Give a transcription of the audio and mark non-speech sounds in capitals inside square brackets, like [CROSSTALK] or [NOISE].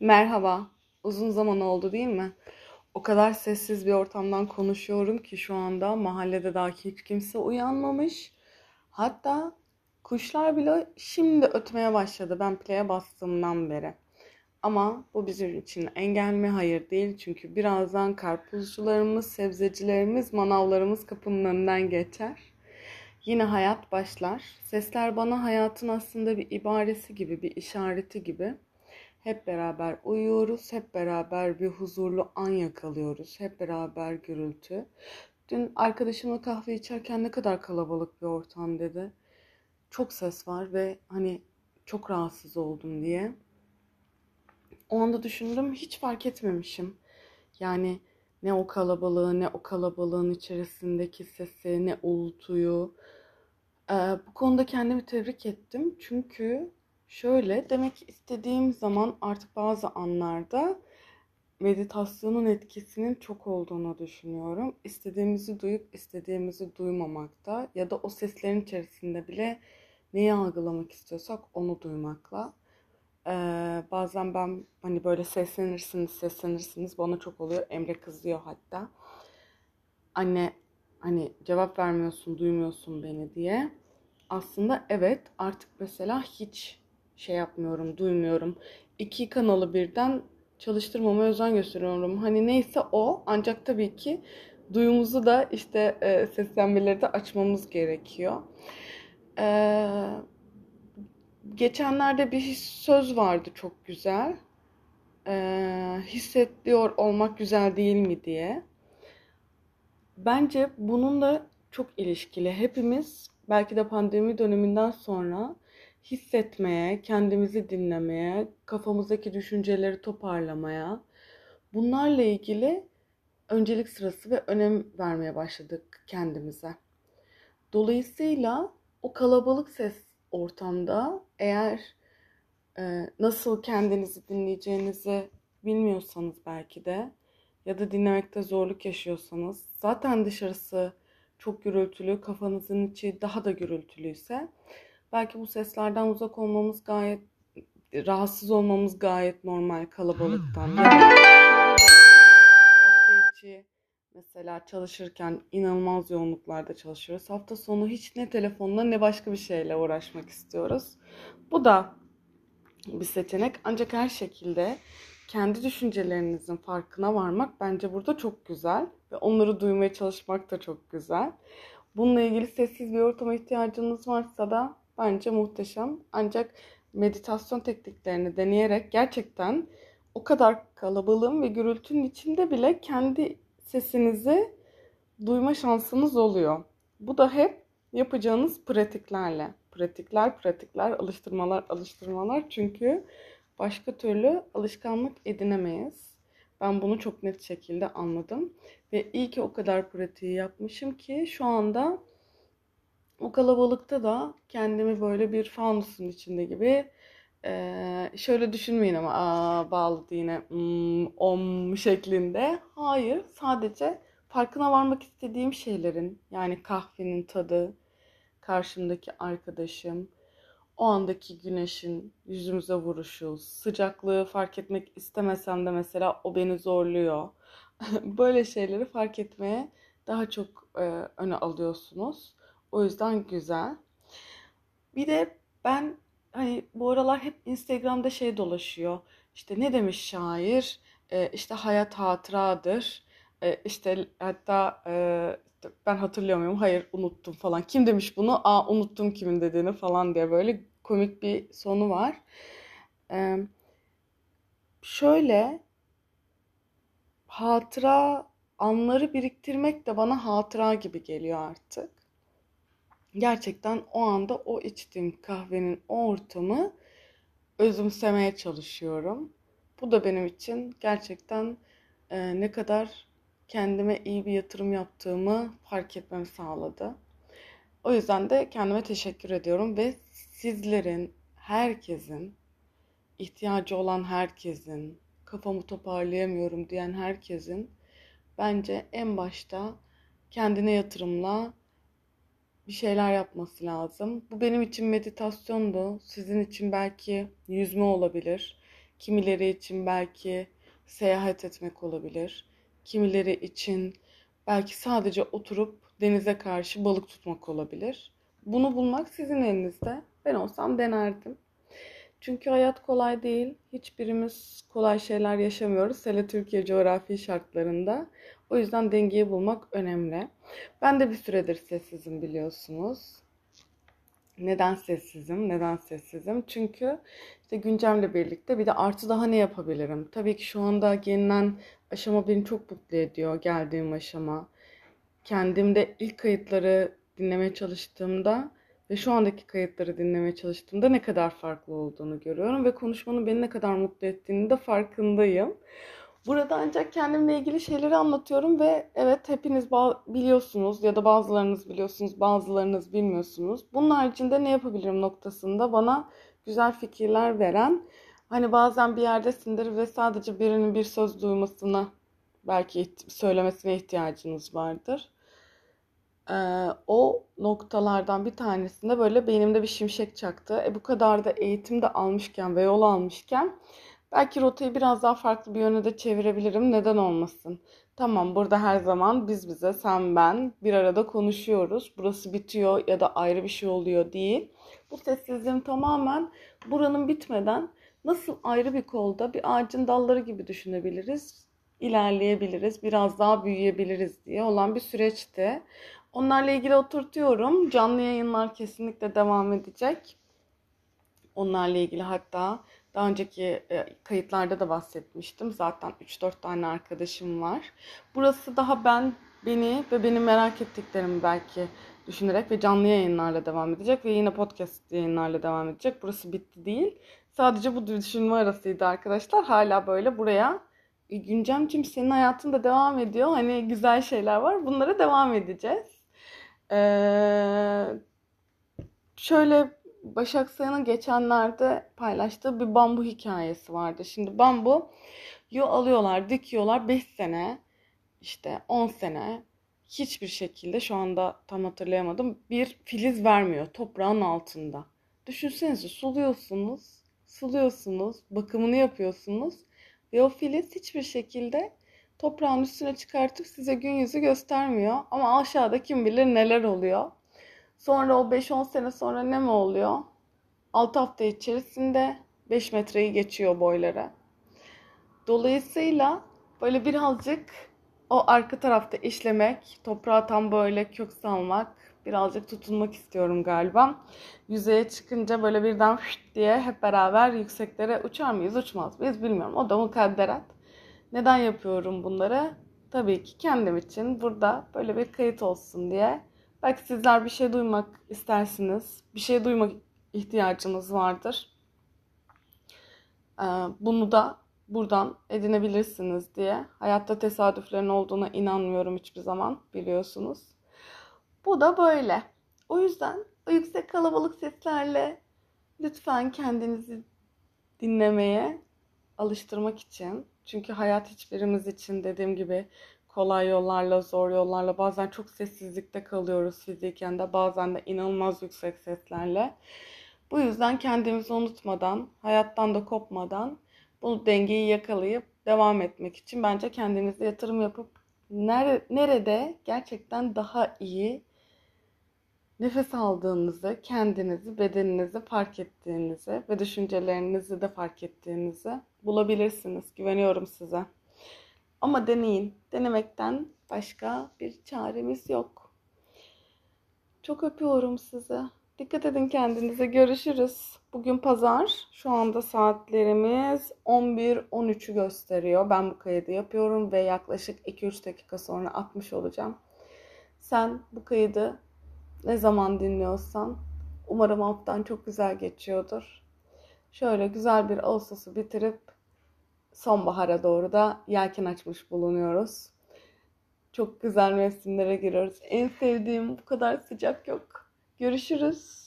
Merhaba. Uzun zaman oldu değil mi? O kadar sessiz bir ortamdan konuşuyorum ki şu anda mahallede dahi hiç kimse uyanmamış. Hatta kuşlar bile şimdi ötmeye başladı ben play'e bastığımdan beri. Ama bu bizim için engel mi? Hayır değil. Çünkü birazdan karpuzcularımız, sebzecilerimiz, manavlarımız kapının önünden geçer. Yine hayat başlar. Sesler bana hayatın aslında bir ibaresi gibi, bir işareti gibi. Hep beraber uyuyoruz, hep beraber bir huzurlu an yakalıyoruz, hep beraber gürültü. Dün arkadaşımla kahve içerken ne kadar kalabalık bir ortam dedi. Çok ses var ve hani çok rahatsız oldum diye. O anda düşündüm hiç fark etmemişim. Yani ne o kalabalığı ne o kalabalığın içerisindeki sesi ne uğultuyu. Ee, bu konuda kendimi tebrik ettim. Çünkü şöyle demek istediğim zaman artık bazı anlarda meditasyonun etkisinin çok olduğunu düşünüyorum. İstediğimizi duyup istediğimizi duymamakta ya da o seslerin içerisinde bile neyi algılamak istiyorsak onu duymakla. Ee, bazen ben hani böyle seslenirsiniz seslenirsiniz bana çok oluyor. Emre kızıyor hatta. Anne hani cevap vermiyorsun duymuyorsun beni diye. Aslında evet artık mesela hiç şey yapmıyorum duymuyorum. İki kanalı birden çalıştırmama özen gösteriyorum. Hani neyse o ancak tabii ki duyumuzu da işte e, seslenmeleri de açmamız gerekiyor. Eee Geçenlerde bir söz vardı çok güzel. Ee, hissediyor olmak güzel değil mi diye. Bence bunun da çok ilişkili. Hepimiz belki de pandemi döneminden sonra hissetmeye, kendimizi dinlemeye, kafamızdaki düşünceleri toparlamaya, bunlarla ilgili öncelik sırası ve önem vermeye başladık kendimize. Dolayısıyla o kalabalık ses ortamda eğer e, nasıl kendinizi dinleyeceğinizi bilmiyorsanız belki de ya da dinlemekte zorluk yaşıyorsanız zaten dışarısı çok gürültülü, kafanızın içi daha da gürültülüyse belki bu seslerden uzak olmamız gayet rahatsız olmamız gayet normal kalabalıktan. Hafta içi Mesela çalışırken inanılmaz yoğunluklarda çalışıyoruz. Hafta sonu hiç ne telefonla ne başka bir şeyle uğraşmak istiyoruz. Bu da bir seçenek. Ancak her şekilde kendi düşüncelerinizin farkına varmak bence burada çok güzel. Ve onları duymaya çalışmak da çok güzel. Bununla ilgili sessiz bir ortama ihtiyacınız varsa da bence muhteşem. Ancak meditasyon tekniklerini deneyerek gerçekten o kadar kalabalığın ve gürültünün içinde bile kendi sesinizi duyma şansınız oluyor. Bu da hep yapacağınız pratiklerle. Pratikler, pratikler, alıştırmalar, alıştırmalar. Çünkü başka türlü alışkanlık edinemeyiz. Ben bunu çok net şekilde anladım. Ve iyi ki o kadar pratiği yapmışım ki şu anda o kalabalıkta da kendimi böyle bir fanusun içinde gibi ee, şöyle düşünmeyin ama aa, bağladı yine hmm, om şeklinde. Hayır, sadece farkına varmak istediğim şeylerin yani kahvenin tadı, karşımdaki arkadaşım, o andaki güneşin yüzümüze vuruşu, sıcaklığı fark etmek istemesem de mesela o beni zorluyor. [LAUGHS] Böyle şeyleri fark etmeye daha çok e, öne alıyorsunuz. O yüzden güzel. Bir de ben hani bu aralar hep Instagram'da şey dolaşıyor. İşte ne demiş şair? Ee, işte hayat hatıradır. Ee, işte hatta e, ben hatırlıyor muyum? Hayır unuttum falan. Kim demiş bunu? Aa unuttum kimin dediğini falan diye böyle komik bir sonu var. Ee, şöyle hatıra anları biriktirmek de bana hatıra gibi geliyor artık gerçekten o anda o içtiğim kahvenin o ortamı özümsemeye çalışıyorum. Bu da benim için gerçekten e, ne kadar kendime iyi bir yatırım yaptığımı fark etmemi sağladı. O yüzden de kendime teşekkür ediyorum ve sizlerin, herkesin, ihtiyacı olan herkesin, kafamı toparlayamıyorum diyen herkesin bence en başta kendine yatırımla bir şeyler yapması lazım. Bu benim için meditasyondu. Sizin için belki yüzme olabilir. Kimileri için belki seyahat etmek olabilir. Kimileri için belki sadece oturup denize karşı balık tutmak olabilir. Bunu bulmak sizin elinizde. Ben olsam denerdim. Çünkü hayat kolay değil. Hiçbirimiz kolay şeyler yaşamıyoruz. Hele Türkiye coğrafi şartlarında. O yüzden dengeyi bulmak önemli. Ben de bir süredir sessizim biliyorsunuz. Neden sessizim? Neden sessizim? Çünkü işte güncemle birlikte bir de artı daha ne yapabilirim? Tabii ki şu anda gelinen aşama beni çok mutlu ediyor. Geldiğim aşama. Kendimde ilk kayıtları dinlemeye çalıştığımda ve şu andaki kayıtları dinlemeye çalıştığımda ne kadar farklı olduğunu görüyorum ve konuşmanın beni ne kadar mutlu ettiğini de farkındayım. Burada ancak kendimle ilgili şeyleri anlatıyorum ve evet hepiniz biliyorsunuz ya da bazılarınız biliyorsunuz, bazılarınız bilmiyorsunuz. Bunun haricinde ne yapabilirim noktasında bana güzel fikirler veren, hani bazen bir yerdesindir ve sadece birinin bir söz duymasına belki söylemesine ihtiyacınız vardır. Ee, o noktalardan bir tanesinde böyle beynimde bir şimşek çaktı. E bu kadar da eğitim de almışken ve yol almışken belki rotayı biraz daha farklı bir yöne de çevirebilirim. Neden olmasın? Tamam burada her zaman biz bize sen ben bir arada konuşuyoruz. Burası bitiyor ya da ayrı bir şey oluyor değil. Bu sessizliğim tamamen buranın bitmeden nasıl ayrı bir kolda bir ağacın dalları gibi düşünebiliriz ilerleyebiliriz, biraz daha büyüyebiliriz diye olan bir süreçti. Onlarla ilgili oturtuyorum. Canlı yayınlar kesinlikle devam edecek. Onlarla ilgili hatta daha önceki e, kayıtlarda da bahsetmiştim. Zaten 3-4 tane arkadaşım var. Burası daha ben, beni ve benim merak ettiklerimi belki düşünerek ve canlı yayınlarla devam edecek ve yine podcast yayınlarla devam edecek. Burası bitti değil. Sadece bu düşünme arasıydı arkadaşlar. Hala böyle buraya e, Güncemcim senin hayatında devam ediyor. Hani güzel şeyler var. Bunlara devam edeceğiz. Ee, şöyle Başak Sayın'ın geçenlerde paylaştığı bir bambu hikayesi vardı. Şimdi bambu yu alıyorlar, dikiyorlar 5 sene, işte 10 sene hiçbir şekilde şu anda tam hatırlayamadım bir filiz vermiyor toprağın altında. Düşünsenize suluyorsunuz, suluyorsunuz, bakımını yapıyorsunuz ve o filiz hiçbir şekilde toprağın üstüne çıkartıp size gün yüzü göstermiyor. Ama aşağıda kim bilir neler oluyor. Sonra o 5-10 sene sonra ne mi oluyor? 6 hafta içerisinde 5 metreyi geçiyor boyları. Dolayısıyla böyle birazcık o arka tarafta işlemek, toprağa tam böyle kök salmak, birazcık tutunmak istiyorum galiba. Yüzeye çıkınca böyle birden diye hep beraber yükseklere uçar mıyız, uçmaz mıyız bilmiyorum. O da mukadderat. Neden yapıyorum bunları? Tabii ki kendim için burada böyle bir kayıt olsun diye. Belki sizler bir şey duymak istersiniz. Bir şey duymak ihtiyacınız vardır. Ee, bunu da buradan edinebilirsiniz diye. Hayatta tesadüflerin olduğuna inanmıyorum hiçbir zaman biliyorsunuz. Bu da böyle. O yüzden o yüksek kalabalık seslerle lütfen kendinizi dinlemeye alıştırmak için çünkü hayat hiçbirimiz için dediğim gibi kolay yollarla, zor yollarla bazen çok sessizlikte kalıyoruz fiziken de bazen de inanılmaz yüksek seslerle. Bu yüzden kendimizi unutmadan, hayattan da kopmadan bu dengeyi yakalayıp devam etmek için bence kendinize yatırım yapıp nerede gerçekten daha iyi nefes aldığınızı, kendinizi, bedeninizi fark ettiğinizi ve düşüncelerinizi de fark ettiğinizi bulabilirsiniz. Güveniyorum size. Ama deneyin. Denemekten başka bir çaremiz yok. Çok öpüyorum sizi. Dikkat edin kendinize. Görüşürüz. Bugün pazar. Şu anda saatlerimiz 11-13'ü gösteriyor. Ben bu kaydı yapıyorum ve yaklaşık 2-3 dakika sonra atmış olacağım. Sen bu kaydı ne zaman dinliyorsan umarım alttan çok güzel geçiyordur. Şöyle güzel bir Ağustos'u bitirip sonbahara doğru da yelken açmış bulunuyoruz. Çok güzel mevsimlere giriyoruz. En sevdiğim bu kadar sıcak yok. Görüşürüz.